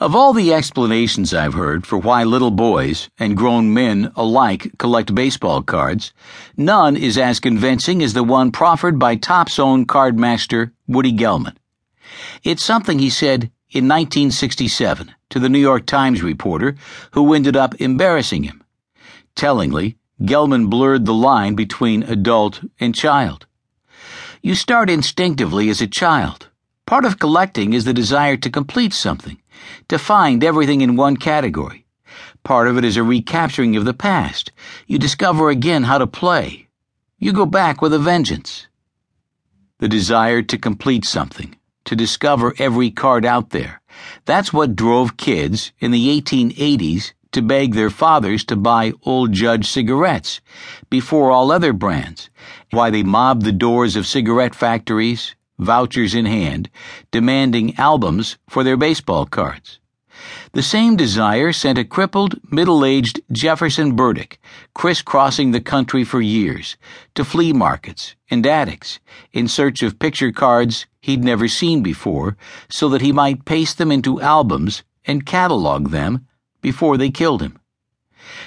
Of all the explanations I've heard for why little boys and grown men alike collect baseball cards, none is as convincing as the one proffered by Topps own card master Woody Gelman. It's something he said in 1967 to the New York Times reporter who ended up embarrassing him. Tellingly, Gelman blurred the line between adult and child. You start instinctively as a child. Part of collecting is the desire to complete something to find everything in one category. Part of it is a recapturing of the past. You discover again how to play. You go back with a vengeance. The desire to complete something, to discover every card out there. That's what drove kids in the 1880s to beg their fathers to buy Old Judge cigarettes before all other brands, why they mobbed the doors of cigarette factories, vouchers in hand, demanding albums for their baseball cards. The same desire sent a crippled, middle aged Jefferson Burdick crisscrossing the country for years to flea markets and attics in search of picture cards he'd never seen before so that he might paste them into albums and catalog them before they killed him.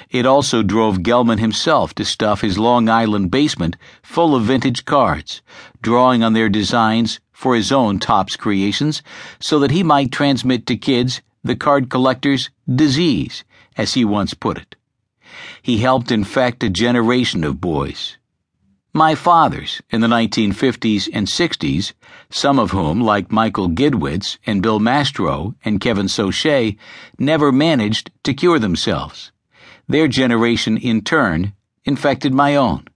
It also drove Gelman himself to stuff his Long Island basement full of vintage cards, drawing on their designs for his own Topps creations so that he might transmit to kids the card collector's disease, as he once put it. He helped infect a generation of boys. My fathers in the 1950s and 60s, some of whom, like Michael Gidwitz and Bill Mastro and Kevin Soche, never managed to cure themselves. Their generation, in turn, infected my own.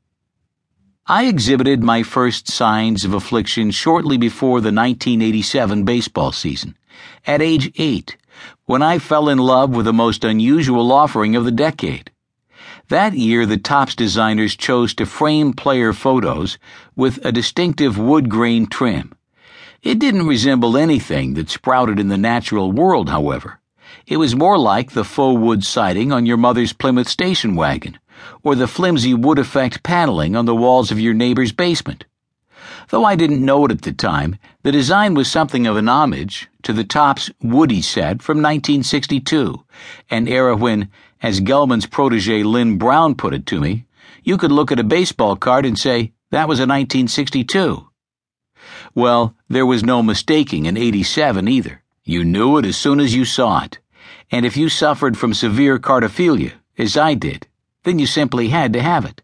I exhibited my first signs of affliction shortly before the 1987 baseball season, at age eight, when I fell in love with the most unusual offering of the decade. That year, the Topps designers chose to frame player photos with a distinctive wood grain trim. It didn't resemble anything that sprouted in the natural world, however. It was more like the faux wood siding on your mother's Plymouth station wagon, or the flimsy wood effect paneling on the walls of your neighbor's basement. Though I didn't know it at the time, the design was something of an homage to the Topps Woody set from 1962, an era when, as Gelman's protege Len Brown put it to me, you could look at a baseball card and say, that was a 1962. Well, there was no mistaking an 87 either. You knew it as soon as you saw it. And if you suffered from severe cardophilia, as I did, then you simply had to have it.